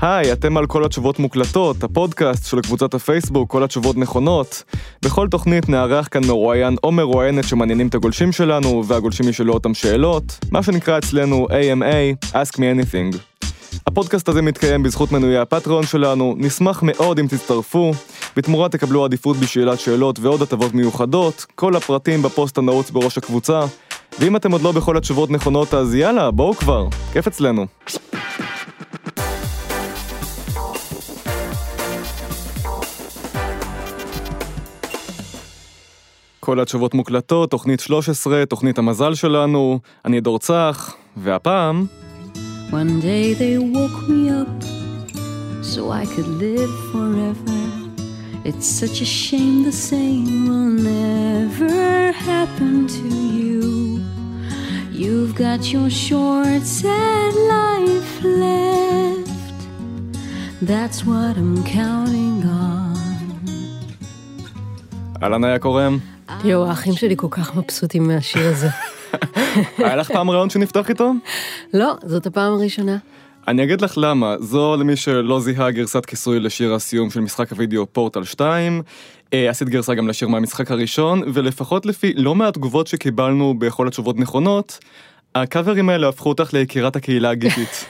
היי, אתם על כל התשובות מוקלטות, הפודקאסט של קבוצת הפייסבוק, כל התשובות נכונות. בכל תוכנית נארח כאן מרואיין או מרואיינת שמעניינים את הגולשים שלנו, והגולשים ישאלו אותם שאלות, מה שנקרא אצלנו AMA, Ask Me Anything. הפודקאסט הזה מתקיים בזכות מנויי הפטריון שלנו, נשמח מאוד אם תצטרפו, בתמורה תקבלו עדיפות בשאלת שאלות ועוד הטבות מיוחדות, כל הפרטים בפוסט הנעוץ בראש הקבוצה, ואם אתם עוד לא בכל התשובות נכונות אז יאללה, בואו כבר, כיף אצלנו. כל התשובות מוקלטות, תוכנית 13, תוכנית המזל שלנו, אני דור צח, והפעם... One day they woke me up so I could live forever. It's such a shame the same will never happen to you. You've got your short, sad life left. That's what I'm counting on. אהלן היה קורם. יואו, האחים שלי כל כך מבסוטים מהשיר הזה. היה לך פעם רעיון שנפתח איתו? לא, זאת הפעם הראשונה. אני אגיד לך למה, זו למי שלא זיהה גרסת כיסוי לשיר הסיום של משחק הוידאו פורטל 2, אה, עשית גרסה גם לשיר מהמשחק הראשון, ולפחות לפי לא מעט תגובות שקיבלנו בכל התשובות נכונות, הקאברים האלה הפכו אותך ליקירת הקהילה הגיטית.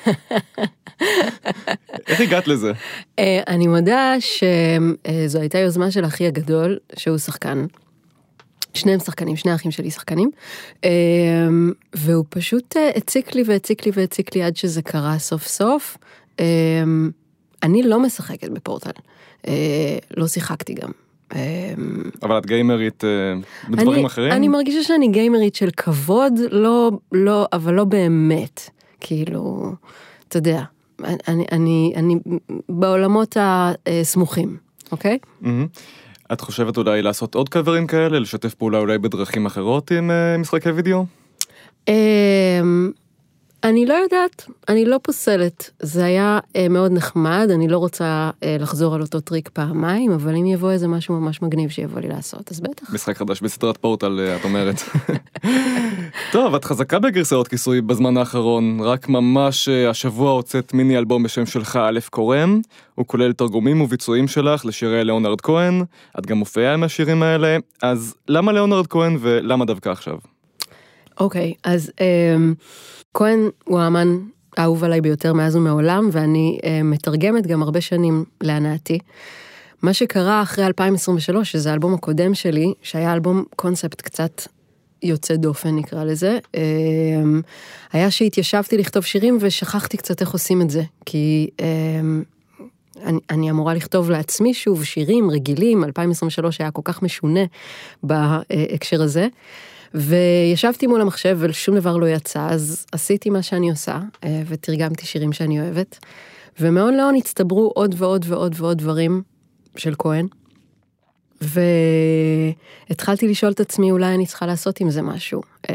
איך הגעת לזה? אה, אני מודה שזו הייתה יוזמה של אחי הגדול, שהוא שחקן. שניהם שחקנים, שני האחים שלי שחקנים, אה, והוא פשוט אה, הציק לי והציק לי והציק לי עד שזה קרה סוף סוף. אה, אני לא משחקת בפורטל, אה, לא שיחקתי גם. אה, אבל את גיימרית אה, בדברים אני, אחרים? אני מרגישה שאני גיימרית של כבוד, לא, לא, אבל לא באמת. כאילו, אתה יודע, אני, אני, אני בעולמות הסמוכים, אוקיי? מהמם. את חושבת אולי לעשות עוד קאברים כאלה, לשתף פעולה אולי בדרכים אחרות עם אה, משחקי וידאו? אני לא יודעת, אני לא פוסלת. זה היה אה, מאוד נחמד, אני לא רוצה אה, לחזור על אותו טריק פעמיים, אבל אם יבוא איזה משהו ממש מגניב שיבוא לי לעשות, אז בטח. משחק חדש בסדרת פורטל, אה, את אומרת. טוב, את חזקה בגרסאות כיסוי בזמן האחרון, רק ממש אה, השבוע הוצאת מיני אלבום בשם שלך איה קורם, הוא כולל תרגומים וביצועים שלך לשירי ליאונרד כהן, את גם מופיעה עם השירים האלה, אז למה ליאונרד כהן ולמה דווקא עכשיו? אוקיי, אז אמ, כהן הוא האמן האהוב עליי ביותר מאז ומעולם, ואני אה, מתרגמת גם הרבה שנים להנאתי. מה שקרה אחרי 2023, שזה האלבום הקודם שלי, שהיה אלבום קונספט קצת יוצא דופן נקרא לזה, אמ, היה שהתיישבתי לכתוב שירים ושכחתי קצת איך עושים את זה, כי אמ, אני, אני אמורה לכתוב לעצמי שוב שירים רגילים, 2023 היה כל כך משונה בהקשר הזה. וישבתי מול המחשב ושום דבר לא יצא, אז עשיתי מה שאני עושה, אה, ותרגמתי שירים שאני אוהבת. ומהון להון הצטברו עוד ועוד ועוד ועוד דברים של כהן. והתחלתי לשאול את עצמי, אולי אני צריכה לעשות עם זה משהו. אה,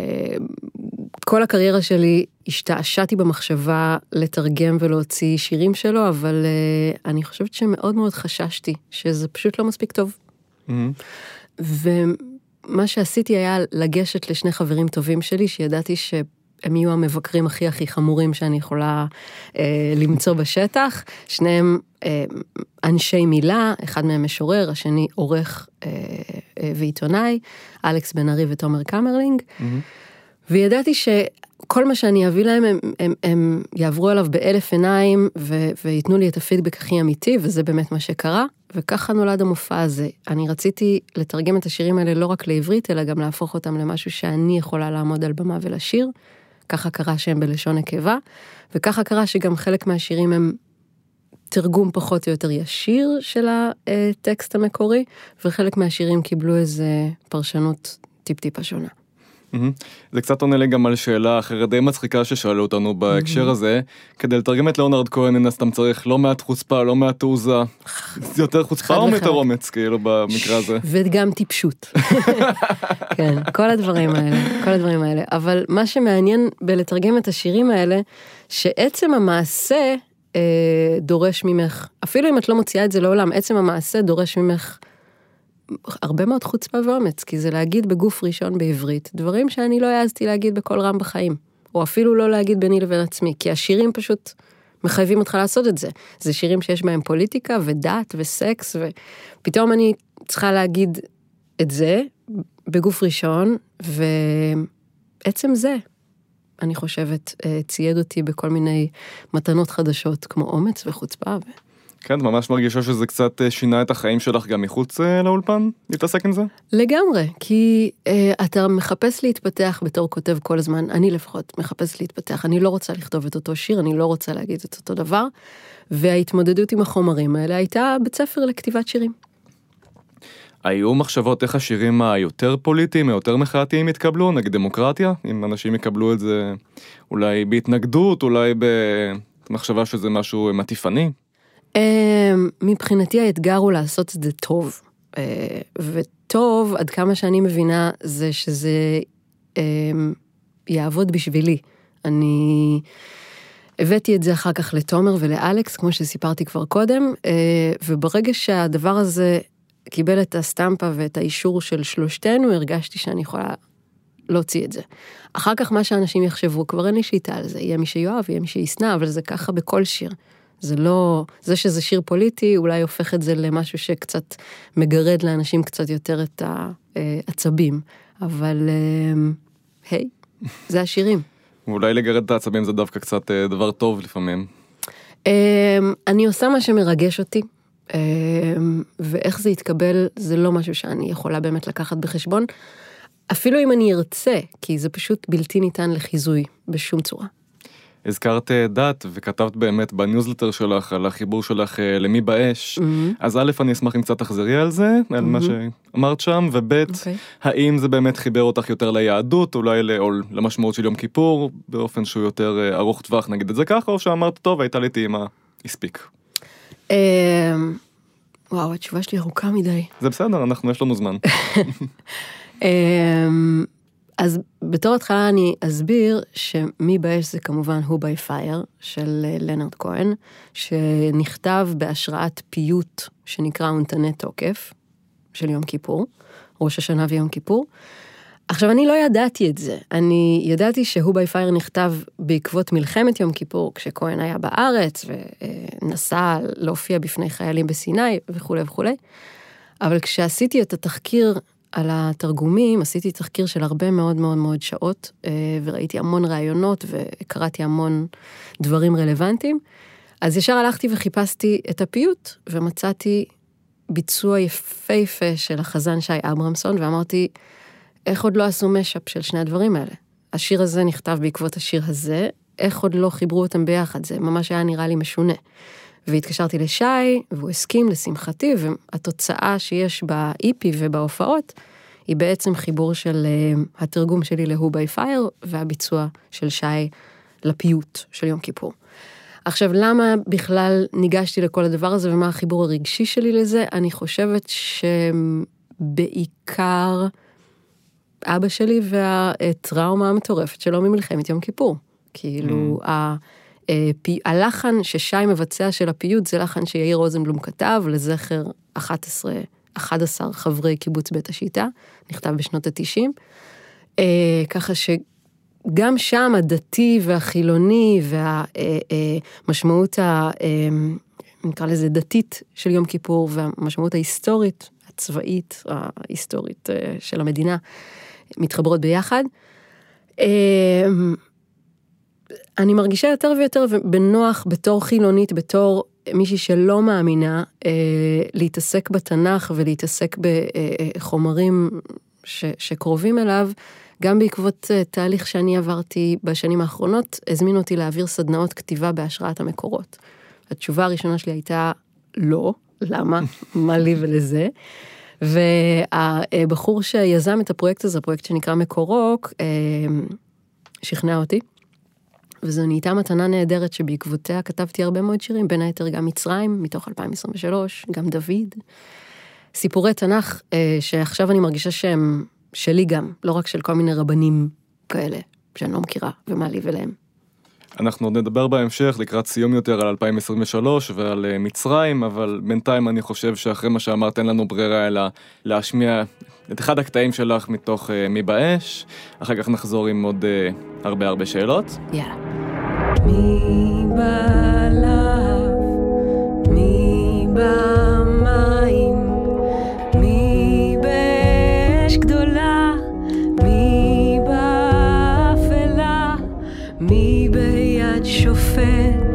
כל הקריירה שלי השתעשעתי במחשבה לתרגם ולהוציא שירים שלו, אבל אה, אני חושבת שמאוד מאוד חששתי שזה פשוט לא מספיק טוב. מהמם. ומה שעשיתי היה לגשת לשני חברים טובים שלי, שידעתי שהם יהיו המבקרים הכי הכי חמורים שאני יכולה אה, למצוא בשטח. שניהם אה, אנשי מילה, אחד מהם משורר, השני עורך אה, אה, ועיתונאי, אלכס בן ארי ותומר קמרלינג. מהמם. וידעתי שכל מה שאני אביא להם, הם, הם, הם יעברו עליו באלף עיניים ו, וייתנו לי את הפידבק הכי אמיתי, וזה באמת מה שקרה. וככה נולד המופע הזה. אני רציתי לתרגם את השירים האלה לא רק לעברית, אלא גם להפוך אותם למשהו שאני יכולה לעמוד על במה ולשיר. ככה קרה שהם בלשון נקבה, וככה קרה שגם חלק מהשירים הם תרגום פחות או יותר ישיר של הטקסט המקורי, וחלק מהשירים קיבלו איזה פרשנות טיפ-טיפה שונה. זה קצת עונה לי גם על שאלה אחרת די מצחיקה ששאלו אותנו בהקשר הזה. כדי לתרגם את ליאונרד כהן מן הסתם צריך לא מעט חוצפה, לא מעט תעוזה. זה יותר חוצפה או. יותר אומץ כאילו במקרה הזה? וגם טיפשות. כן, כל הדברים האלה, כל הדברים האלה. אבל מה שמעניין בלתרגם את השירים האלה, שעצם המעשה אה, דורש ממך, אפילו אם את לא מוציאה את זה לעולם, עצם המעשה דורש ממך הרבה מאוד חוצפה ואומץ, כי זה להגיד בגוף ראשון בעברית, דברים שאני לא העזתי להגיד בקול רם בחיים, או אפילו לא להגיד ביני לבין עצמי, כי השירים פשוט מחייבים אותך לעשות את זה. זה שירים שיש בהם פוליטיקה ודת וסקס, ופתאום אני צריכה להגיד את זה בגוף ראשון, ועצם זה, אני חושבת, אה, צייד אותי בכל מיני מתנות חדשות, כמו אומץ וחוצפה. ו... כן, את ממש מרגישה שזה קצת אה, שינה את החיים שלך גם מחוץ אה, לאולפן, להתעסק עם זה? לגמרי, כי אה, אתה מחפש להתפתח בתור כותב כל הזמן, אני לפחות מחפש להתפתח, אני לא רוצה לכתוב את אותו שיר, אני לא רוצה להגיד את אותו דבר, וההתמודדות עם החומרים האלה הייתה בית ספר לכתיבת שירים. היו מחשבות איך השירים היותר פוליטיים, היותר מחאתיים יתקבלו, נגד דמוקרטיה? אם אנשים יקבלו את זה אולי בהתנגדות, אולי במחשבה שזה משהו מטיפני? אמ, מבחינתי האתגר הוא לעשות את זה טוב. אה, וטוב, עד כמה שאני מבינה, זה שזה אמ, יעבוד בשבילי. אני הבאתי את זה אחר כך לתומר ולאלכס, כמו שסיפרתי כבר קודם, אה, וברגע שהדבר הזה קיבל את הסטמפה ואת האישור של שלושתנו, הרגשתי שאני יכולה להוציא את זה. אחר כך מה שאנשים יחשבו, כבר אין לי שליטה על זה, יהיה מי שיואב, יהיה מי שישנא, אבל זה ככה בכל שיר. זה לא, זה שזה שיר פוליטי אולי הופך את זה למשהו שקצת מגרד לאנשים קצת יותר את העצבים, אבל אה, היי, זה השירים. אולי לגרד את העצבים זה דווקא קצת אה, דבר טוב לפעמים. אה, אני עושה מה שמרגש אותי, ואיך זה יתקבל זה לא משהו שאני יכולה באמת לקחת בחשבון, אפילו אם אני ארצה, כי זה פשוט בלתי ניתן לחיזוי בשום צורה. הזכרת אה, דת וכתבת באמת בניוזלטר שלך על החיבור שלך אה, למי באש, mm-hmm. אז א', אני אשמח אם קצת תחזרי על זה, mm-hmm. על מה שאמרת שם, וב', okay. אוקיי. האם זה באמת חיבר אותך יותר ליהדות, אולי לא, למשמעות של יום כיפור, באופן שהוא יותר אה, ארוך טווח, נגיד את זה ככה, או שאמרת, טוב, הייתה לי טעימה, הספיק. אמ, וואו, התשובה שלי ארוכה מדי. זה בסדר, אנחנו, יש לנו זמן. אז בתור התחלה אני אסביר שמי באש זה כמובן הוא ביי פייר של אה, לנרד כהן, שנכתב בהשראת פיוט שנקרא אונתני תוקף של יום כיפור, ראש השנה ויום כיפור. עכשיו אני לא ידעתי את זה, אני ידעתי שהוא ביי פייר נכתב בעקבות מלחמת יום כיפור, כשכהן היה בארץ ונסע להופיע בפני חיילים בסיני וכולי וכולי, אבל כשעשיתי את התחקיר על התרגומים, עשיתי תחקיר של הרבה מאוד מאוד מאוד שעות, אה, וראיתי המון ראיונות וקראתי המון דברים רלוונטיים. אז ישר הלכתי וחיפשתי את הפיוט, ומצאתי ביצוע יפהפה של החזן שי אברמסון, ואמרתי, איך עוד לא עשו משאפ של שני הדברים האלה? השיר הזה נכתב בעקבות השיר הזה, איך עוד לא חיברו אותם ביחד? זה ממש היה נראה לי משונה. והתקשרתי לשי, והוא הסכים לשמחתי, והתוצאה שיש ב-EP ובהופעות, היא בעצם חיבור של uh, התרגום שלי ל-Who by Fire, והביצוע של שי לפיוט של יום כיפור. עכשיו, למה בכלל ניגשתי לכל הדבר הזה ומה החיבור הרגשי שלי לזה? אני חושבת שבעיקר אבא שלי והטראומה המטורפת שלו ממלחמת יום כיפור. כאילו, mm. הפי, הלחן ששי מבצע של הפיוט זה לחן שיאיר רוזנבלום כתב לזכר 11, 11 חברי קיבוץ בית השיטה, נכתב בשנות ה-90. אה, ככה שגם שם הדתי והחילוני והמשמעות, אה, אה, אה, נקרא לזה דתית של יום כיפור והמשמעות ההיסטורית, הצבאית, ההיסטורית אה, של המדינה, מתחברות ביחד. אני מרגישה יותר ויותר בנוח בתור חילונית, בתור מישהי שלא מאמינה, אה, להתעסק בתנ"ך ולהתעסק בחומרים ש, שקרובים אליו. גם בעקבות אה, תהליך שאני עברתי בשנים האחרונות, הזמינו אותי להעביר סדנאות כתיבה בהשראת המקורות. התשובה הראשונה שלי הייתה לא, למה? מה לי ולזה? והבחור שיזם את הפרויקט הזה, הפרויקט שנקרא מקורוק, אה, שכנע אותי. וזו נהייתה מתנה נהדרת שבעקבותיה כתבתי הרבה מאוד שירים, בין היתר גם מצרים, מתוך 2023, גם דוד. סיפורי תנ"ך אה, שעכשיו אני מרגישה שהם שלי גם, לא רק של כל מיני רבנים כאלה, שאני לא מכירה, ומה לי ולהם. אנחנו עוד נדבר בהמשך לקראת סיום יותר על 2023 ועל אה, מצרים, אבל בינתיים אני חושב שאחרי מה שאמרת אין לנו ברירה אלא להשמיע את אחד הקטעים שלך מתוך uh, מי באש, אחר כך נחזור עם עוד uh, הרבה הרבה שאלות. יאללה. מי בלב, מי במים, מי באש גדולה, מי באפלה, מי ביד שופט.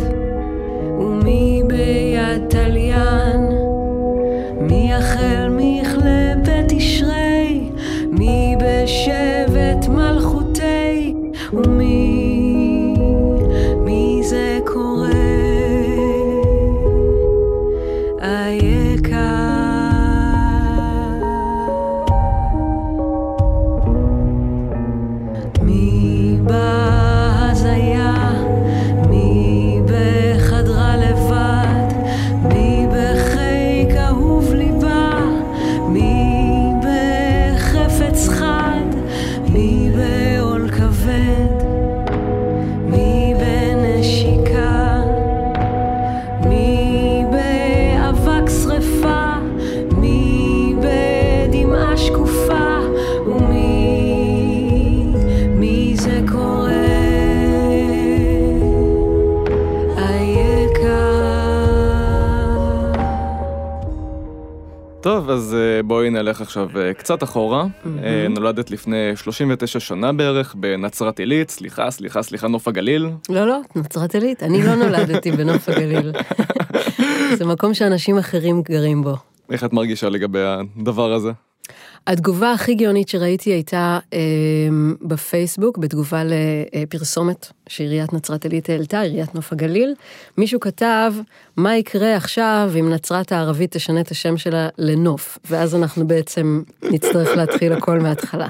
אז אה, בואי נלך עכשיו אה, קצת אחורה. אה, נולדת לפני 39 שנה בערך בנצרת עילית, סליחה, סליחה, סליחה, נוף הגליל. לא, לא, נצרת עילית, אני לא נולדתי בנוף הגליל. זה מקום שאנשים אחרים גרים בו. איך את מרגישה לגבי הדבר הזה? התגובה הכי גאונית שראיתי הייתה אה, בפייסבוק, בתגובה לפרסומת שעיריית נצרת עילית העלתה, עיריית נוף הגליל. מישהו כתב, מה יקרה עכשיו אם נצרת הערבית תשנה את השם שלה לנוף, ואז אנחנו בעצם נצטרך להתחיל הכל מההתחלה.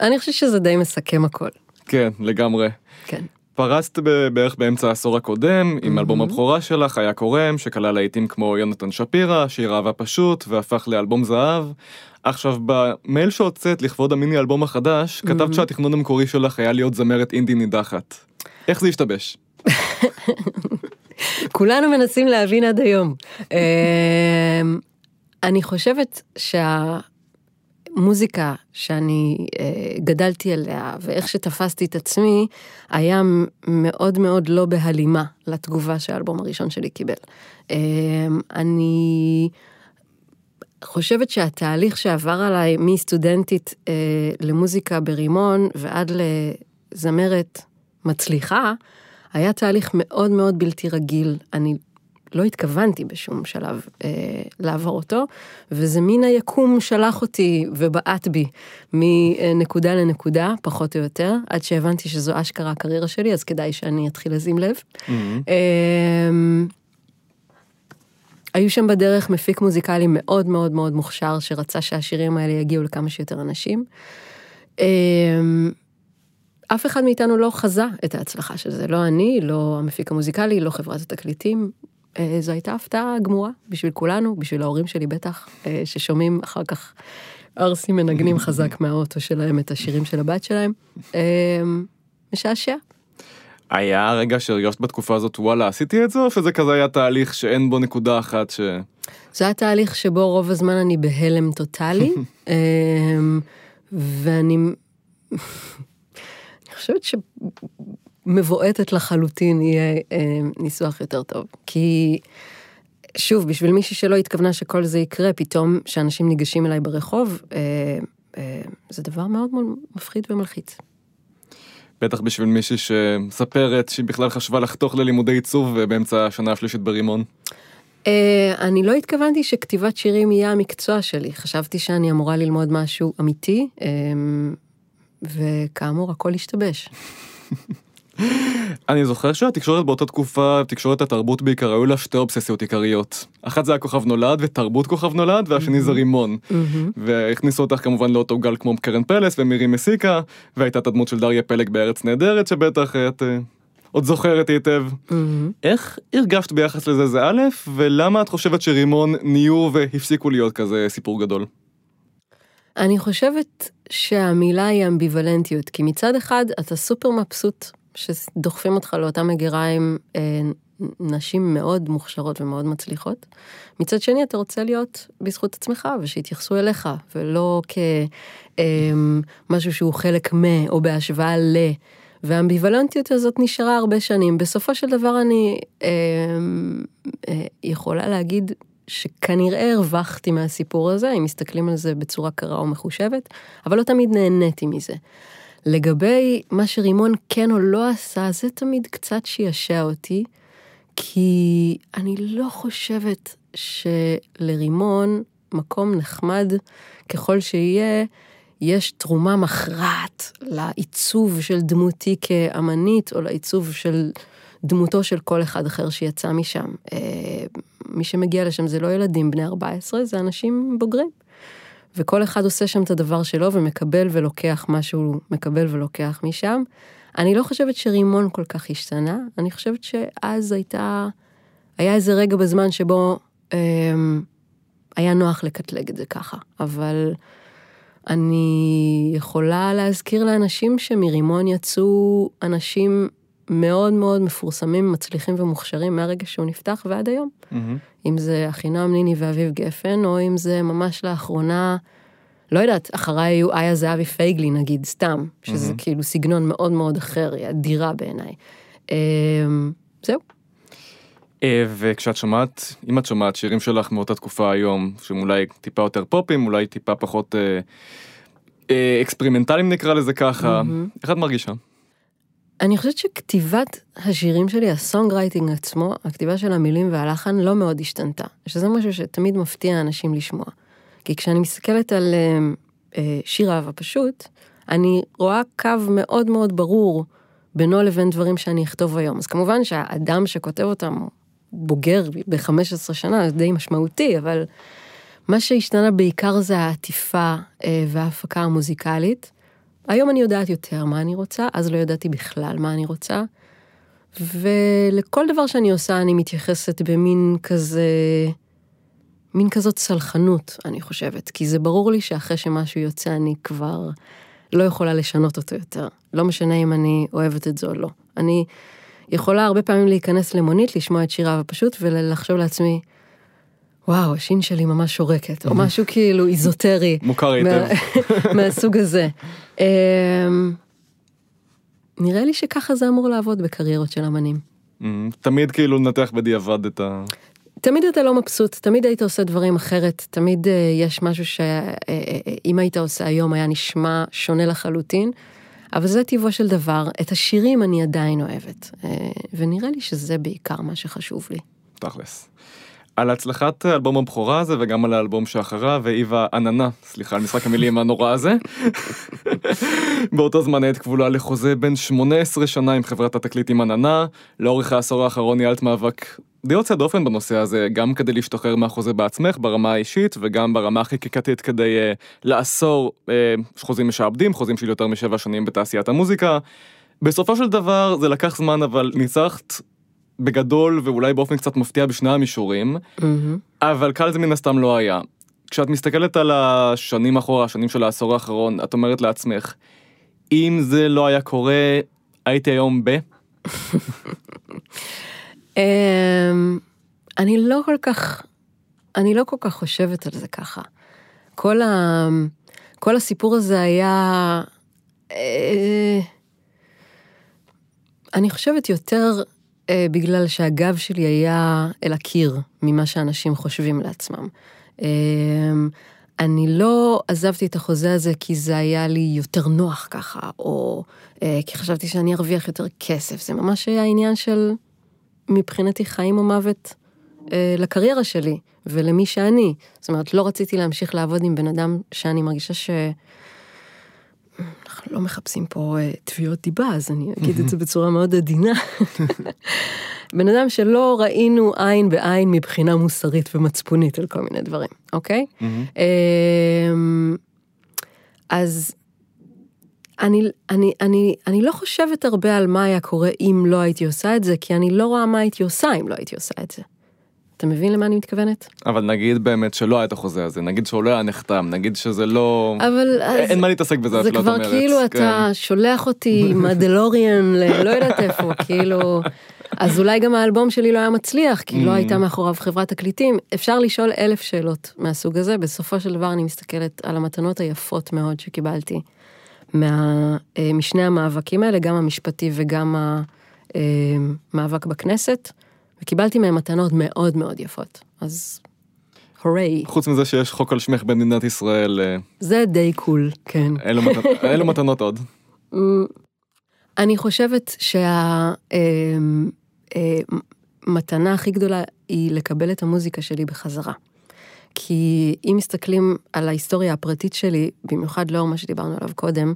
אני חושבת שזה די מסכם הכל. כן, לגמרי. כן. פרסת בערך באמצע העשור הקודם עם אלבום הבכורה שלך, היה קורם, שכלל להיטים כמו יונתן שפירא, שיר אהבה פשוט, והפך לאלבום זהב. עכשיו, במייל שהוצאת לכבוד המיני אלבום החדש, כתבת שהתכנון המקורי שלך היה להיות זמרת אינדי נידחת. איך זה השתבש? כולנו מנסים להבין עד היום. אמ, אני חושבת שהמוזיקה שאני אה, גדלתי עליה ואיך שתפסתי את עצמי היה מאוד מאוד לא בהלימה לתגובה שהאלבום הראשון שלי קיבל. אמ, אני חושבת שהתהליך שעבר עליי מסטודנטית אה, למוזיקה ברימון ועד לזמרת מצליחה, היה תהליך מאוד מאוד בלתי רגיל. אני לא התכוונתי בשום שלב אה, לעבור אותו, וזה מין היקום שלח אותי ובעט בי מנקודה לנקודה, פחות או יותר, עד שהבנתי שזו אשכרה הקריירה שלי, אז כדאי שאני אתחיל לשים לב. אה, היו שם בדרך מפיק מוזיקלי מאוד מאוד מאוד מוכשר, שרצה שהשירים האלה יגיעו לכמה שיותר אנשים. אמ, אף אחד מאיתנו לא חזה את ההצלחה של זה, לא אני, לא המפיק המוזיקלי, לא חברת התקליטים. אה, זו הייתה הפתעה גמורה בשביל כולנו, בשביל ההורים שלי בטח, אה, ששומעים אחר כך ערסים מנגנים חזק מהאוטו שלהם את השירים של הבת שלהם. אמ, משעשע. היה רגע שהרגשת בתקופה הזאת, וואלה, עשיתי את זה, או שזה כזה היה תהליך שאין בו נקודה אחת ש... זה היה תהליך שבו רוב הזמן אני בהלם טוטאלי, ואני אני חושבת שמבועטת לחלוטין יהיה אמ, ניסוח יותר טוב. כי, שוב, בשביל מישהי שלא התכוונה שכל זה יקרה, פתאום שאנשים ניגשים אליי ברחוב, אה, אה, זה דבר מאוד מאוד מפחיד ומלחיץ. בטח בשביל מישהי שמספרת שהיא בכלל חשבה לחתוך ללימודי עיצוב באמצע השנה השלישית ברימון. Uh, אני לא התכוונתי שכתיבת שירים יהיה המקצוע שלי, חשבתי שאני אמורה ללמוד משהו אמיתי, um, וכאמור הכל השתבש. אני זוכר שהתקשורת באותה תקופה, תקשורת התרבות בעיקר, היו לה שתי אובססיות עיקריות. אחת זה הכוכב נולד ותרבות כוכב נולד, והשני זה רימון. והכניסו אותך כמובן לאותו גל כמו קרן פלס ומירי מסיקה, והייתה את הדמות של דריה פלג בארץ נהדרת, שבטח את אה, עוד זוכרת היטב. איך הרגשת ביחס לזה זה א', ולמה את חושבת שרימון נהיו והפסיקו להיות כזה סיפור גדול? אני חושבת שהמילה היא אמביוולנטיות, כי מצד אחד אתה סופר מבסוט שדוחפים אותך לאותה מגירה עם אה, נשים מאוד מוכשרות ומאוד מצליחות. מצד שני אתה רוצה להיות בזכות עצמך ושיתייחסו אליך, ולא כמשהו שהוא חלק מ, או בהשוואה ל. והאמביוולנטיות הזאת נשארה הרבה שנים. בסופו של דבר אני אה, אה, יכולה להגיד שכנראה הרווחתי מהסיפור הזה, אם מסתכלים על זה בצורה קרה ומחושבת, אבל לא תמיד נהניתי מזה. לגבי מה שרימון כן או לא עשה, זה תמיד קצת שישע אותי, כי אני לא חושבת שלרימון, מקום נחמד ככל שיהיה, יש תרומה מכרעת לעיצוב של דמותי כאמנית, או לעיצוב של דמותו של כל אחד אחר שיצא משם. אה, מי שמגיע לשם זה לא ילדים בני 14, זה אנשים בוגרים. וכל אחד עושה שם את הדבר שלו ומקבל ולוקח מה שהוא מקבל ולוקח משם. אני לא חושבת שרימון כל כך השתנה, אני חושבת שאז הייתה, היה איזה רגע בזמן שבו אה, היה נוח לקטלג את זה ככה, אבל אני יכולה להזכיר לאנשים שמרימון יצאו אנשים מאוד מאוד מפורסמים, מצליחים ומוכשרים מהרגע שהוא נפתח ועד היום. Mm-hmm. אם זה אחינועם ניני ואביב גפן, או אם זה ממש לאחרונה, לא יודעת, אחריי היו איה זהבי פייגלי נגיד, סתם, שזה mm-hmm. כאילו סגנון מאוד מאוד אחר, היא אדירה בעיניי. אמ, זהו. אה, וכשאת שומעת, אם את שומעת שירים שלך מאותה תקופה היום, שהם אולי טיפה יותר פופיים, אולי טיפה פחות אה, אה, אקספרימנטליים נקרא לזה ככה, איך את מרגישה? אני חושבת שכתיבת השירים שלי, ה songwriting עצמו, הכתיבה של המילים והלחן לא מאוד השתנתה, שזה משהו שתמיד מפתיע אנשים לשמוע. כי כשאני מסתכלת על אה, אה, שיר אהבה פשוט, אני רואה קו מאוד מאוד ברור בינו לבין דברים שאני אכתוב היום. אז כמובן שהאדם שכותב אותם בוגר ב-15 שנה, זה די משמעותי, אבל מה שהשתנה בעיקר זה העטיפה אה, וההפקה המוזיקלית. היום אני יודעת יותר מה אני רוצה, אז לא ידעתי בכלל מה אני רוצה. ולכל דבר שאני עושה אני מתייחסת במין כזה, מין כזאת סלחנות, אני חושבת. כי זה ברור לי שאחרי שמשהו יוצא אני כבר לא יכולה לשנות אותו יותר. לא משנה אם אני אוהבת את זה או לא. אני יכולה הרבה פעמים להיכנס למונית, לשמוע את שירה ופשוט ולחשוב לעצמי, וואו, השין שלי ממש שורקת, או משהו כאילו איזוטרי. מוכר היטב. מה- מהסוג הזה. אמ, נראה לי שככה זה אמור לעבוד בקריירות של אמנים. אמ, תמיד כאילו לנתח בדיעבד את ה... תמיד אתה לא מבסוט, תמיד היית עושה דברים אחרת, תמיד אה, יש משהו שאם היית עושה היום היה נשמע שונה לחלוטין, אבל זה טבעו של דבר. את השירים אני עדיין אוהבת, אה, ונראה לי שזה בעיקר מה שחשוב לי. תכלס. על הצלחת אלבום הבכורה הזה וגם על האלבום שאחריו והיווה עננה, סליחה על משחק המילים הנורא הזה. באותו זמן היית כבולה לחוזה בין 18 שנה עם חברת התקליטים עננה, לאורך העשור האחרון ניהלת מאבק די יוצא דופן בנושא הזה, גם כדי להשתחרר מהחוזה בעצמך ברמה האישית וגם ברמה החקיקתית כדי uh, לאסור uh, חוזים משעבדים, חוזים של יותר משבע שנים בתעשיית המוזיקה. בסופו של דבר זה לקח זמן אבל ניצחת בגדול ואולי באופן קצת מפתיע בשני המישורים, אבל קל זה מן הסתם לא היה. כשאת מסתכלת על השנים אחורה, השנים של העשור האחרון, את אומרת לעצמך, אם זה לא היה קורה, הייתי היום ב... אמ, אני לא כל כך, אני לא כל כך חושבת על זה ככה. כל, ה, כל הסיפור הזה היה, אה, אני חושבת יותר אה, בגלל שהגב שלי היה אל הקיר ממה שאנשים חושבים לעצמם. אה, אני לא עזבתי את החוזה הזה כי זה היה לי יותר נוח ככה, או אה, כי חשבתי שאני ארוויח יותר כסף, זה ממש היה עניין של מבחינתי חיים או מוות אה, לקריירה שלי ולמי שאני. זאת אומרת, לא רציתי להמשיך לעבוד עם בן אדם שאני מרגישה ש... לא מחפשים פה אה, תביעות דיבה, אז אני אגיד את זה בצורה מאוד עדינה. בן אדם שלא ראינו עין בעין מבחינה מוסרית ומצפונית על כל מיני דברים, אוקיי? אמ, אז אני, אני, אני, אני לא חושבת הרבה על מה היה קורה אם לא הייתי עושה את זה, כי אני לא רואה מה הייתי עושה אם לא הייתי עושה את זה. אתה מבין למה אני מתכוונת? אבל נגיד באמת שלא היה את החוזה הזה, נגיד שהוא לא היה נחתם, נגיד שזה לא... אבל אז, אין מה להתעסק בזה, זה את כבר אומרת. כאילו כן. אתה שולח אותי עם הדלוריאן ל... לא יודעת איפה, כאילו... אז אולי גם האלבום שלי לא היה מצליח, כי לא הייתה מאחוריו חברת תקליטים. אפשר לשאול אלף שאלות מהסוג הזה, בסופו של דבר אני מסתכלת על המתנות היפות מאוד שקיבלתי מה, אה, משני המאבקים האלה, גם המשפטי וגם המאבק בכנסת, וקיבלתי מהם מתנות מאוד מאוד יפות. אז הוריי, חוץ מזה שיש חוק על שמך במדינת ישראל, אה, זה די קול, כן. אילו מת- אילו מתנות עוד. אני חושבת שהמתנה הכי גדולה היא לקבל את המוזיקה שלי בחזרה. כי אם מסתכלים על ההיסטוריה הפרטית שלי, במיוחד לאור מה שדיברנו עליו קודם,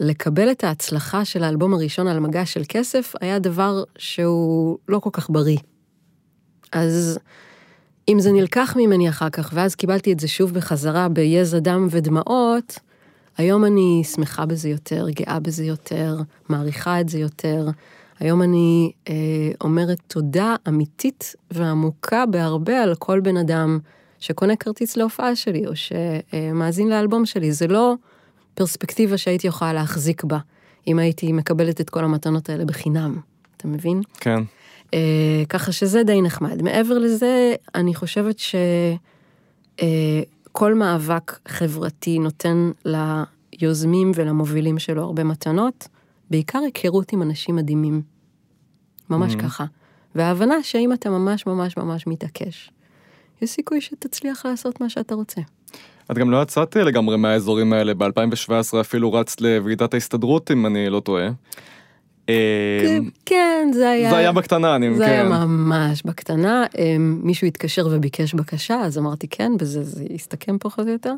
לקבל את ההצלחה של האלבום הראשון על מגש של כסף היה דבר שהוא לא כל כך בריא. אז אם זה נלקח ממני אחר כך, ואז קיבלתי את זה שוב בחזרה ביזע דם ודמעות, היום אני שמחה בזה יותר, גאה בזה יותר, מעריכה את זה יותר. היום אני אה, אומרת תודה אמיתית ועמוקה בהרבה על כל בן אדם שקונה כרטיס להופעה שלי, או שמאזין לאלבום שלי. זה לא פרספקטיבה שהייתי יכולה להחזיק בה, אם הייתי מקבלת את כל המתנות האלה בחינם. אתה מבין? כן. אה, ככה שזה די נחמד. מעבר לזה, אני חושבת שכל מאבק חברתי נותן ליוזמים ולמובילים שלו הרבה מתנות, בעיקר היכרות עם אנשים מדהימים. ממש Mhm. ככה. וההבנה שאם אתה ממש ממש ממש מתעקש, יש סיכוי שתצליח לעשות מה שאתה רוצה. את גם לא יצאת לגמרי מהאזורים האלה, ב-2017 אפילו רצת לוועידת ההסתדרות, אם אני לא טועה. כן, כן, זה היה... זה היה בקטנה, אני... זה כן. היה ממש בקטנה. אמ, מישהו התקשר וביקש בקשה, אז אמרתי כן, וזה זה הסתכם פחות או יותר.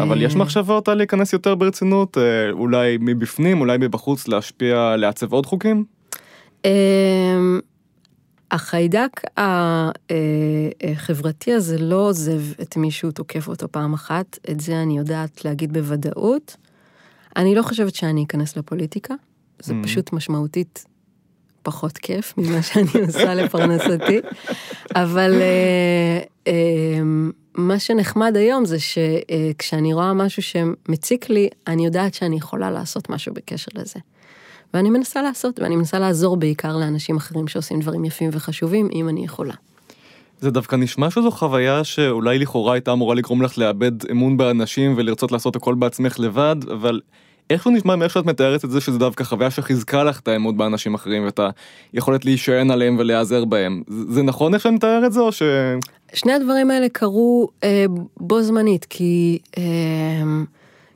אבל יש אה, מחשבות על להיכנס יותר ברצינות, אה, אולי מבפנים, אולי מבחוץ, להשפיע, לעצב עוד חוקים? החיידק החברתי הזה לא עוזב את מי שהוא תוקף אותו פעם אחת, את זה אני יודעת להגיד בוודאות. אני לא חושבת שאני אכנס לפוליטיקה, זה Mm. פשוט משמעותית פחות כיף ממה שאני עושה לפרנסתי, אבל אה, אה, מה שנחמד היום זה שכשאני רואה משהו שמציק לי, אני יודעת שאני יכולה לעשות משהו בקשר לזה. ואני מנסה לעשות, ואני מנסה לעזור בעיקר לאנשים אחרים שעושים דברים יפים וחשובים, אם אני יכולה. זה דווקא נשמע שזו חוויה שאולי לכאורה הייתה אמורה לגרום לך לאבד אמון באנשים ולרצות לעשות הכל בעצמך לבד, אבל איכשהו נשמע מאיך שאת מתארת את זה שזה דווקא חוויה שחיזקה לך את האמון באנשים אחרים ואת היכולת להישען עליהם ולהיעזר בהם. זה זה נכון איך שאני מתאר את זה או ש... שני הדברים האלה קרו אה, בו זמנית, כי אה,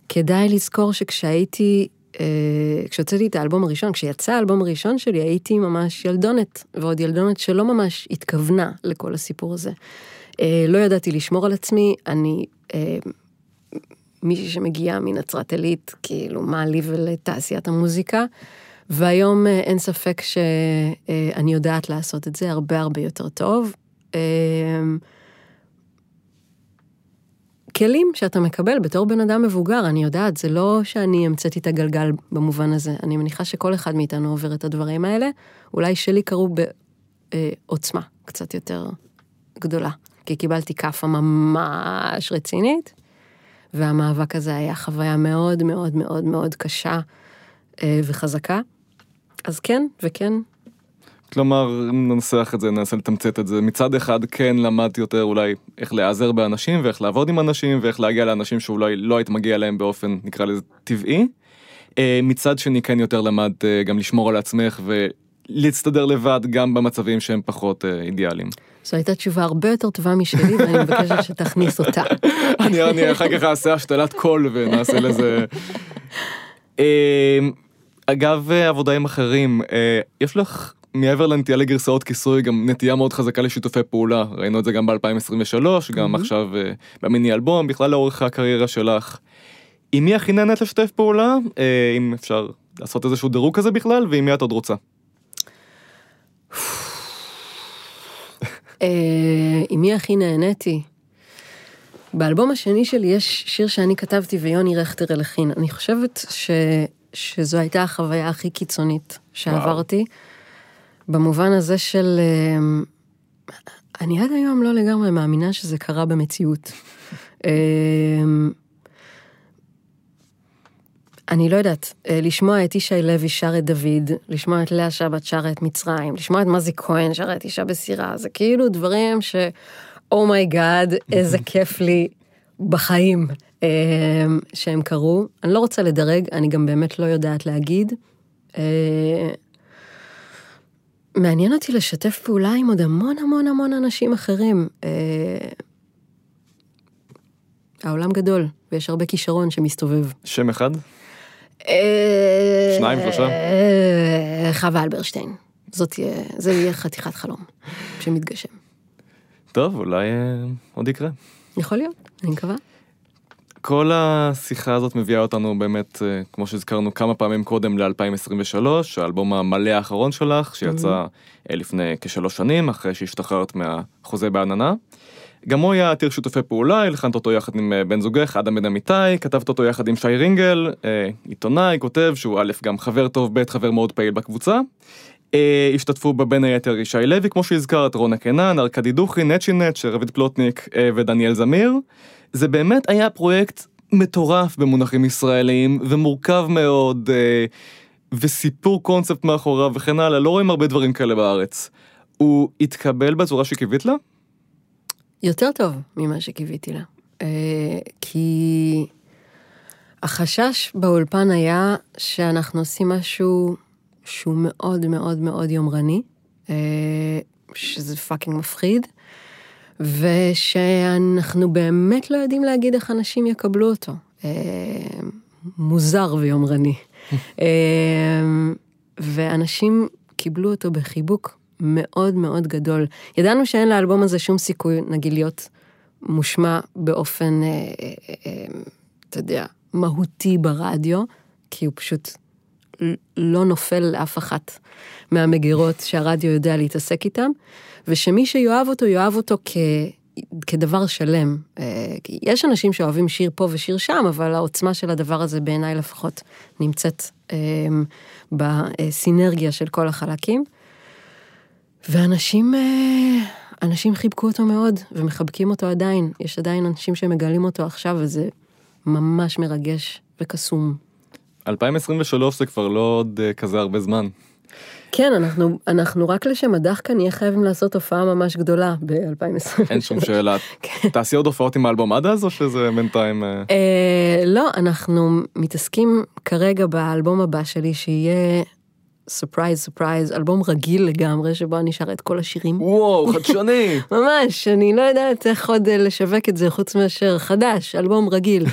כדאי לזכור שכשהייתי, כשהוצאתי את האלבום הראשון, כשיצא האלבום הראשון שלי, הייתי ממש ילדונת, ועוד ילדונת שלא ממש התכוונה לכל הסיפור הזה. אה, לא ידעתי לשמור על עצמי, אני אה, מישהי שמגיעה מנצרת עילית, כאילו, מה לי ולתעשיית המוזיקה. והיום אה, אין ספק שאני יודעת לעשות את זה הרבה הרבה יותר טוב. אה, כלים שאתה מקבל בתור בן אדם מבוגר, אני יודעת, זה לא שאני המצאתי את הגלגל במובן הזה. אני מניחה שכל אחד מאיתנו עובר את הדברים האלה. אולי שלי קרו בעוצמה קצת יותר גדולה, כי קיבלתי כאפה ממש רצינית, והמאבק הזה היה חוויה מאוד מאוד מאוד מאוד קשה אה, וחזקה. אז כן, וכן, כלומר, אם ננסח את זה, ננסה לתמצת את זה. מצד אחד כן למדתי יותר אולי איך להיעזר באנשים ואיך לעבוד עם אנשים ואיך להגיע לאנשים שאולי לא היית מגיע אליהם באופן, נקרא לזה, טבעי. אה, מצד שני כן יותר למדת אה, גם לשמור על עצמך ולהסתדר לבד גם במצבים שהם פחות אה, אידיאליים. זו הייתה תשובה הרבה יותר טובה משלי, ואני מבקשת שתכניס אותה. אני, אני אחר כך אעשה השתלת קול ונעשה לזה. אגב עבודה עם אחרים, יש לך מעבר לנטייה לגרסאות כיסוי גם נטייה מאוד חזקה לשיתופי פעולה, ראינו את זה גם ב-2023, גם Mhm. עכשיו אה, במיני אלבום, בכלל לאורך הקריירה שלך. עם מי הכי נהנית לשתף פעולה? אה, אם אפשר לעשות איזשהו דירוג כזה בכלל, ועם מי את עוד רוצה? אה, עם מי הכי נהניתי? באלבום השני שלי יש שיר שאני כתבתי ויוני רכטר הלחין. אני חושבת ש... שזו הייתה החוויה הכי קיצונית שעברתי, במובן הזה של... אה, אני עד היום לא לגמרי מאמינה שזה קרה במציאות. אה, אני לא יודעת, אה, לשמוע את ישי לוי שר את דוד, לשמוע את לאה שבת שרה את מצרים, לשמוע את מזי כהן שרה את אישה בסירה, זה כאילו דברים ש... oh my god, איזה כיף לי בחיים שהם קרו. אני לא רוצה לדרג, אני גם באמת לא יודעת להגיד. מעניין אותי לשתף פעולה עם עוד המון המון המון אנשים אחרים. אה, העולם גדול, ויש הרבה כישרון שמסתובב. שם אחד? אה, שניים, שלושה? אה, חווה אלברשטיין. זאת תהיה, זה יהיה חתיכת חלום שמתגשם. טוב, אולי אה, עוד יקרה. יכול להיות, אני מקווה. כל השיחה הזאת מביאה אותנו באמת, אה, כמו שהזכרנו כמה פעמים קודם, ל-2023, האלבום המלא האחרון שלך, שיצא אה, לפני כשלוש שנים, אחרי שהשתחררת מהחוזה בעננה. גם הוא היה עתיר שיתופי פעולה, הלחנת אותו יחד עם אה, בן זוגך, אדם בן אמיתי, כתבת אותו יחד עם שי רינגל, אה, עיתונאי, כותב שהוא א', גם חבר טוב, ב', חבר מאוד פעיל בקבוצה. אה, השתתפו בה בין היתר ישי לוי, כמו שהזכרת, רונה קנן, ארכדי דוכי, נצ'י נץ', רביד פלוטניק אה, ודניאל זמיר. זה באמת היה פרויקט מטורף במונחים ישראליים, ומורכב מאוד, אה, וסיפור קונספט מאחוריו וכן הלאה, לא רואים הרבה דברים כאלה בארץ. הוא התקבל בצורה שקיווית לה? יותר טוב ממה שקיוויתי לה. אה, כי החשש באולפן היה שאנחנו עושים משהו שהוא מאוד מאוד מאוד יומרני, אה, שזה fucking מפחיד, ושאנחנו באמת לא יודעים להגיד איך אנשים יקבלו אותו. אה, מוזר ויומרני. אה, ואנשים קיבלו אותו בחיבוק מאוד מאוד גדול. ידענו שאין לאלבום הזה שום סיכוי, נגיד, להיות מושמע באופן, אה, אתה יודע, מהותי ברדיו, כי הוא פשוט לא נופל לאף אחת מהמגירות שהרדיו יודע להתעסק איתם, ושמי שיאהב אותו, יאהב אותו כ... כדבר שלם. יש אנשים שאוהבים שיר פה ושיר שם, אבל העוצמה של הדבר הזה בעיניי לפחות נמצאת בסינרגיה של כל החלקים. ואנשים אנשים חיבקו אותו מאוד, ומחבקים אותו עדיין. יש עדיין אנשים שמגלים אותו עכשיו, וזה ממש מרגש וקסום. 2023 זה כבר לא עוד uh, כזה הרבה זמן. כן, אנחנו, אנחנו רק לשם הדאחקה נהיה חייבים לעשות הופעה ממש גדולה ב-2023. אין שום שאלה. כן. תעשי עוד הופעות עם האלבום עד אז, או שזה בינתיים... אה... אה, לא, אנחנו מתעסקים כרגע באלבום הבא שלי, שיהיה surprise surprise, אלבום רגיל לגמרי, שבו אני אשיר את כל השירים. וואו, חדשני. ממש, אני לא יודעת איך עוד אה, לשווק את זה חוץ מאשר חדש, אלבום רגיל.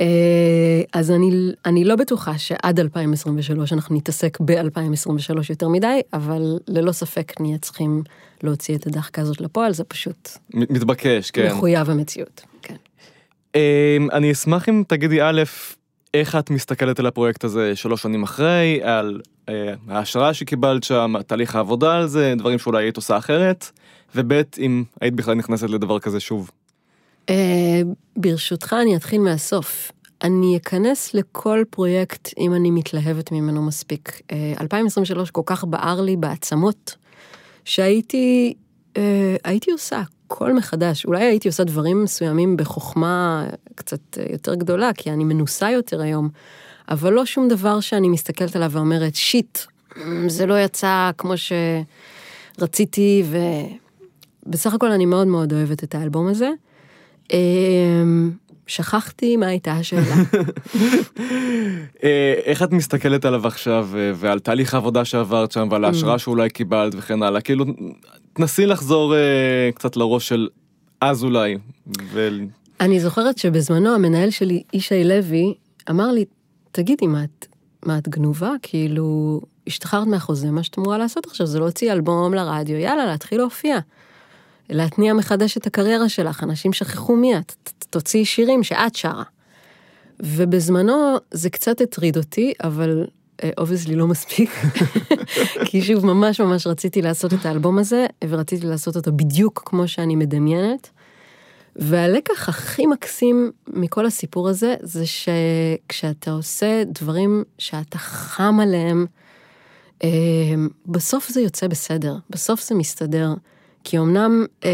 אה, אז אני, אני לא בטוחה שעד 2023 אנחנו נתעסק ב-2023 יותר מדי, אבל ללא ספק נהיה צריכים להוציא את הדחקה הזאת לפועל, זה פשוט... מתבקש, כן. מחויב המציאות, כן. אמ, אני אשמח אם תגידי א', איך את מסתכלת על הפרויקט הזה שלוש שנים אחרי, על אה, ההשראה שקיבלת שם, תהליך העבודה על זה, דברים שאולי היית עושה אחרת, וב' אם היית בכלל נכנסת לדבר כזה שוב. אה, ברשותך אני אתחיל מהסוף. אני אכנס לכל פרויקט אם אני מתלהבת ממנו מספיק. אה, 2023 כל כך בער לי בעצמות, שהייתי אה, הייתי עושה הכל מחדש. אולי הייתי עושה דברים מסוימים בחוכמה קצת יותר גדולה, כי אני מנוסה יותר היום, אבל לא שום דבר שאני מסתכלת עליו ואומרת, שיט, זה לא יצא כמו שרציתי, ובסך הכל אני מאוד מאוד אוהבת את האלבום הזה. אמ, שכחתי מה הייתה השאלה. אה, איך את מסתכלת עליו עכשיו אה, ועל תהליך העבודה שעברת שם ועל ההשראה mm. שאולי קיבלת וכן הלאה כאילו תנסי לחזור אה, קצת לראש של אז אולי. אני זוכרת שבזמנו המנהל שלי ישי לוי אמר לי תגידי מה את מה את גנובה כאילו השתחררת מהחוזה מה שאת אמורה לעשות עכשיו זה להוציא אלבום לרדיו יאללה להתחיל להופיע. להתניע מחדש את הקריירה שלך, אנשים שכחו מי את, תוציאי שירים שאת שרה. ובזמנו זה קצת הטריד אותי, אבל obviously uh, לא מספיק, כי שוב ממש ממש רציתי לעשות את האלבום הזה, ורציתי לעשות אותו בדיוק כמו שאני מדמיינת. והלקח הכי מקסים מכל הסיפור הזה, זה שכשאתה עושה דברים שאתה חם עליהם, uh, בסוף זה יוצא בסדר, בסוף זה מסתדר. כי אמנם אה,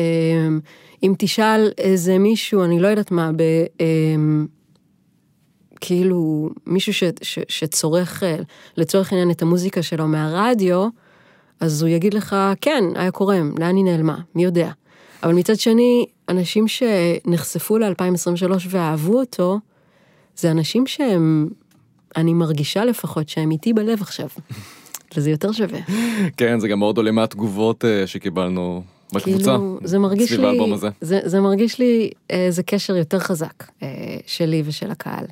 אם תשאל איזה מישהו, אני לא יודעת מה, ב... אה, כאילו מישהו ש, ש, שצורך אה, לצורך העניין את המוזיקה שלו מהרדיו, אז הוא יגיד לך, כן, היה קורם, לאן היא נעלמה, מי יודע. אבל מצד שני, אנשים שנחשפו ל-2023 ואהבו אותו, זה אנשים שהם, אני מרגישה לפחות שהם איתי בלב עכשיו. וזה יותר שווה. כן, זה גם מאוד עולה מהתגובות שקיבלנו בקבוצה, כאילו, זה מרגיש לי, הזה. זה, זה מרגיש לי איזה קשר יותר חזק אה, שלי ושל הקהל.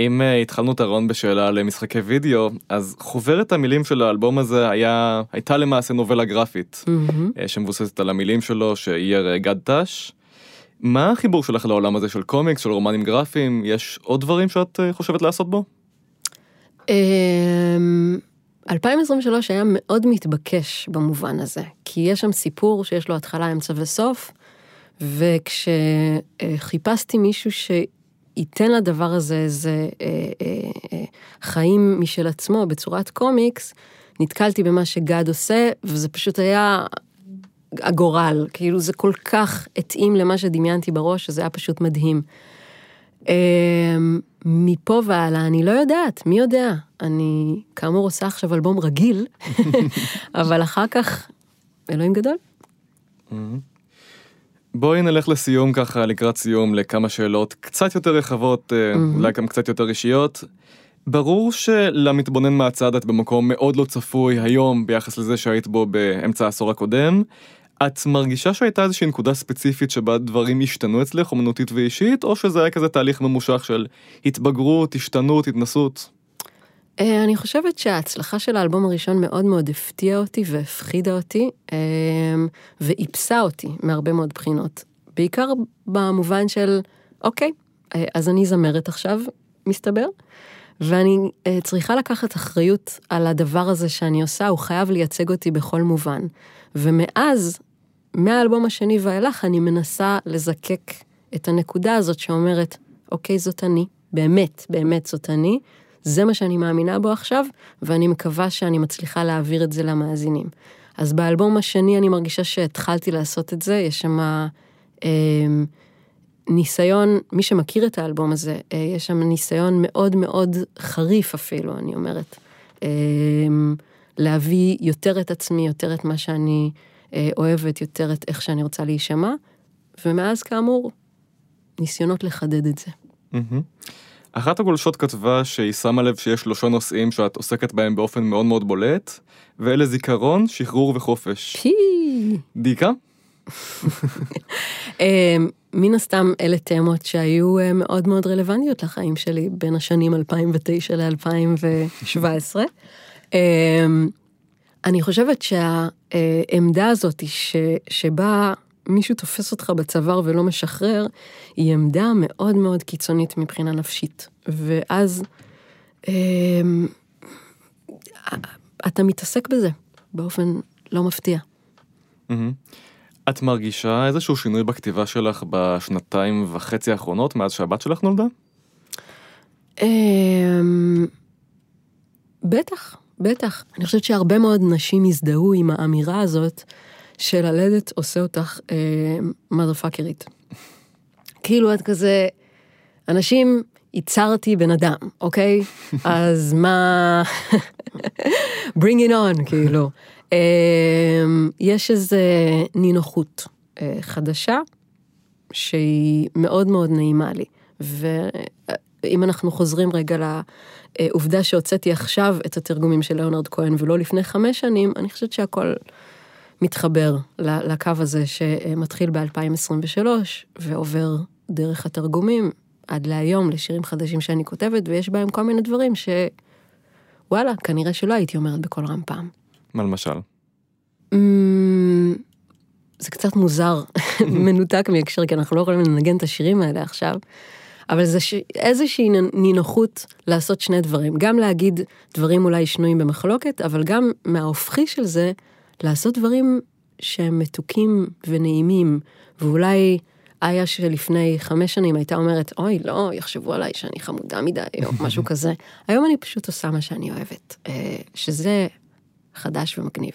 אם uh, התחלנו את הרעיון בשאלה על משחקי וידאו, אז חוברת המילים של האלבום הזה היה, הייתה למעשה נובלה גרפית, mm-hmm. uh, שמבוססת על המילים שלו, שאייר uh, גד טאש. מה החיבור שלך לעולם הזה של קומיקס, של רומנים גרפיים? יש עוד דברים שאת uh, חושבת לעשות בו? Um... 2023 היה מאוד מתבקש במובן הזה, כי יש שם סיפור שיש לו התחלה, אמצע וסוף, וכשחיפשתי מישהו שייתן לדבר הזה איזה אה, אה, אה, חיים משל עצמו בצורת קומיקס, נתקלתי במה שגד עושה, וזה פשוט היה הגורל, כאילו זה כל כך התאים למה שדמיינתי בראש, שזה היה פשוט מדהים. אמ, מפה והלאה אני לא יודעת, מי יודע? אני כאמור עושה עכשיו אלבום רגיל, אבל אחר כך, אלוהים גדול. Mm-hmm. בואי נלך לסיום ככה, לקראת סיום, לכמה שאלות קצת יותר רחבות, mm-hmm. אולי גם קצת יותר אישיות. ברור שלמתבונן מהצד את במקום מאוד לא צפוי היום ביחס לזה שהיית בו באמצע העשור הקודם. את מרגישה שהייתה איזושהי נקודה ספציפית שבה דברים השתנו אצלך, אומנותית ואישית, או שזה היה כזה תהליך ממושך של התבגרות, השתנות, התנסות? אה, אני חושבת שההצלחה של האלבום הראשון מאוד מאוד הפתיעה אותי והפחידה אותי, אה, ואיפסה אותי מהרבה מאוד בחינות. בעיקר במובן של, אוקיי, אה, אז אני זמרת עכשיו, מסתבר, ואני צריכה לקחת אחריות על הדבר הזה שאני עושה, הוא חייב לייצג אותי בכל מובן. ומאז, מהאלבום השני ואילך, אני מנסה לזקק את הנקודה הזאת שאומרת, אוקיי, זאת אני, באמת, באמת זאת אני, זה מה שאני מאמינה בו עכשיו, ואני מקווה שאני מצליחה להעביר את זה למאזינים. אז באלבום השני אני מרגישה שהתחלתי לעשות את זה, יש שם אה, ניסיון, מי שמכיר את האלבום הזה, אה, יש שם ניסיון מאוד מאוד חריף אפילו, אני אומרת. אה, להביא יותר את עצמי, יותר את מה שאני אוהבת, יותר את איך שאני רוצה להישמע, ומאז כאמור, ניסיונות לחדד את זה. Mm-hmm. אחת הגולשות כתבה שהיא שמה לב שיש שלושה נושאים שאת עוסקת בהם באופן מאוד מאוד בולט, ואלה זיכרון, שחרור וחופש. פי. דיקה? אמ, מן הסתם אלה תמות שהיו אה, מאוד מאוד רלוונטיות לחיים שלי בין השנים 2009 ל-2017. אמ, אני חושבת שהעמדה הזאת שבה מישהו תופס אותך בצוואר ולא משחרר, היא עמדה מאוד מאוד קיצונית מבחינה נפשית. ואז אה, אתה מתעסק בזה באופן לא מפתיע. את מרגישה איזשהו שינוי בכתיבה שלך בשנתיים וחצי האחרונות מאז שהבת שלך נולדה? אמ, בטח, בטח. אני חושבת שהרבה מאוד נשים הזדהו עם האמירה הזאת שללדת עושה אותך אה, פאקרית. כאילו את כזה, אנשים, ייצרתי בן אדם, אוקיי? אז מה... bring it on, כאילו. אה, יש איזה נינוחות אה, חדשה, שהיא מאוד מאוד נעימה לי. ואם אנחנו חוזרים רגע לעובדה שהוצאתי עכשיו את התרגומים של ליאונרד כהן ולא לפני חמש שנים, אני חושבת שהכל מתחבר לקו הזה שמתחיל ב-2023 ועובר דרך התרגומים עד להיום לשירים חדשים שאני כותבת, ויש בהם כל מיני דברים שוואלה, כנראה שלא הייתי אומרת בקול רם פעם. מה למשל? אמ, זה קצת מוזר, מנותק מהקשר, כי אנחנו לא יכולים לנגן את השירים האלה עכשיו, אבל זה ש... איזושהי נינוחות לעשות שני דברים, גם להגיד דברים אולי שנויים במחלוקת, אבל גם מההופכי של זה, לעשות דברים שהם מתוקים ונעימים, ואולי איה שלפני חמש שנים הייתה אומרת, אוי, לא, יחשבו עליי שאני חמודה מדי, או משהו כזה. היום אני פשוט עושה מה שאני אוהבת, אה, שזה חדש ומגניב.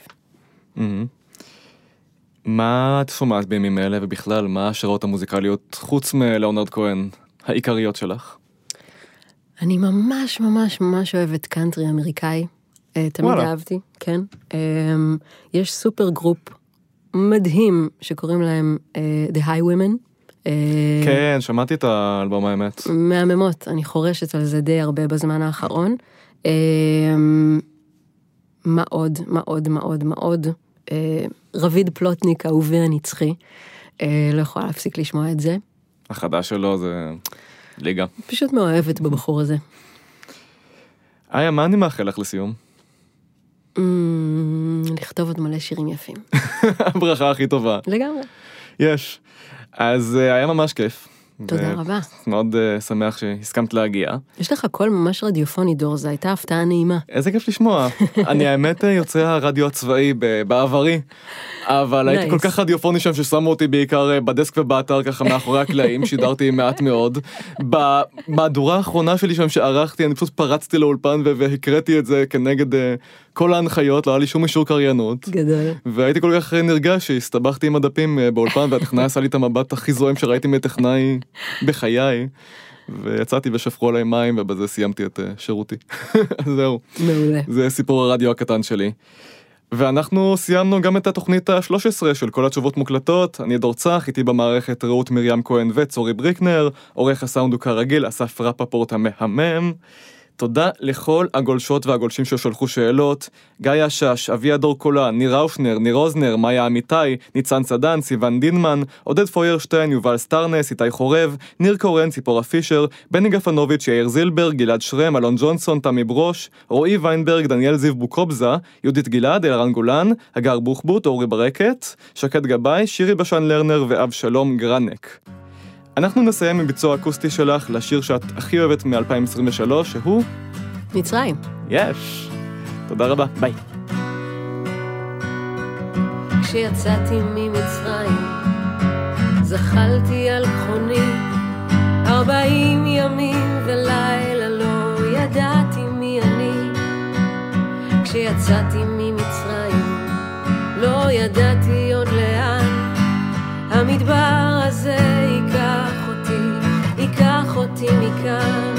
מה את שומעת בימים אלה, ובכלל, מה ההשראות המוזיקליות, חוץ מלאונרד כהן, העיקריות שלך? אני ממש ממש ממש אוהבת קאנטרי אמריקאי. אה, תמיד וואלה. אהבתי, כן. אמ, יש supergroup מדהים שקוראים להם אה, The Highwomen. אה, כן, שמעתי את האלבום האמת. מהממות, אני חורשת על זה די הרבה בזמן האחרון. אמ, מאוד, מאוד, מאוד, מאוד. רביד פלוטניק, אהובי הנצחי. לא יכולה להפסיק לשמוע את זה. החדש שלו זה ליגה. פשוט מאוהבת בבחור הזה. איה, מה אני מאחל לך לסיום? לכתוב עוד מלא שירים יפים. הברכה הכי טובה. לגמרי. יש. אז אה, היה ממש כיף. תודה רבה. מאוד uh, שמח שהסכמת להגיע. יש לך קול ממש רדיופוני דור, זו הייתה הפתעה נעימה. איזה כיף לשמוע. אני האמת אה, יוצא הרדיו הצבאי בעברי, אבל הייתי כל כך רדיופוני שם ששמו אותי בעיקר בדסק ובאתר ככה מאחורי הקלעים, שידרתי מעט מאוד. במהדורה האחרונה שלי שם שערכתי, אני פשוט פרצתי לאולפן והקראתי את זה כנגד uh, כל ההנחיות, לא היה לי שום אישור קריינות. גדול. והייתי כל כך נרגש שהסתבכתי עם הדפים באולפן והטכנאי עשה לי את המבט הכי זועם שראיתי מטכנאי בחיי. ויצאתי ושפכו עליי מים ובזה סיימתי את uh, שירותי. זהו. מעולה. זה סיפור הרדיו הקטן שלי. ואנחנו סיימנו גם את התוכנית ה-13 של כל התשובות מוקלטות, אני דור צח, איתי במערכת רעות מרים כהן וצורי בריקנר, עורך הסאונד הוא כרגיל אסף רפפורט המהמם. תודה לכל הגולשות והגולשים ששלחו שאלות, גיא אשש, אביעדור קולה, ניר ראושנר, ניר אוזנר, מאיה אמיתי, ניצן צדן, סיון דינמן, עודד פוירשטיין, יובל סטרנס, איתי חורב, ניר קורן, ציפורה פישר, בני גפנוביץ', יאיר זילבר, גלעד שרם, אלון ג'ונסון, תמי ברוש, רועי ויינברג, דניאל זיו בוקובזה, יהודית גלעד, אלרן גולן, הגר בוחבוט, אורי ברקת, שקד גבאי, שירי בשן לרנר ואב שלום גרנק. אנחנו נסיים עם ביצוע אקוסטי שלך לשיר שאת הכי אוהבת מ-2023, שהוא... מצרים. יש. תודה רבה, ביי. כשיצאתי ממצרים, זחלתי על גחוני, ארבעים ימים ולילה לא ידעתי מי אני. כשיצאתי ממצרים, לא ידעתי עוד לאן, המדבר begun.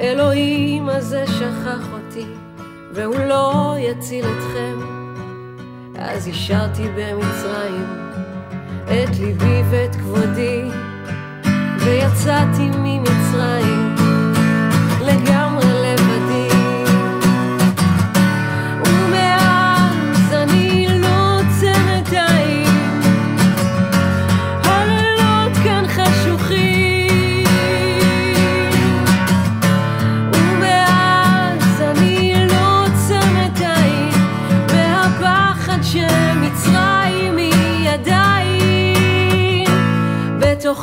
אלוהים הזה שכח אותי, והוא לא יציל אתכם. אז השארתי במצרים את ליבי ואת כבודי, ויצאתי ממצרים לגמרי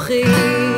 שמצרים היא עדיין בתוכי.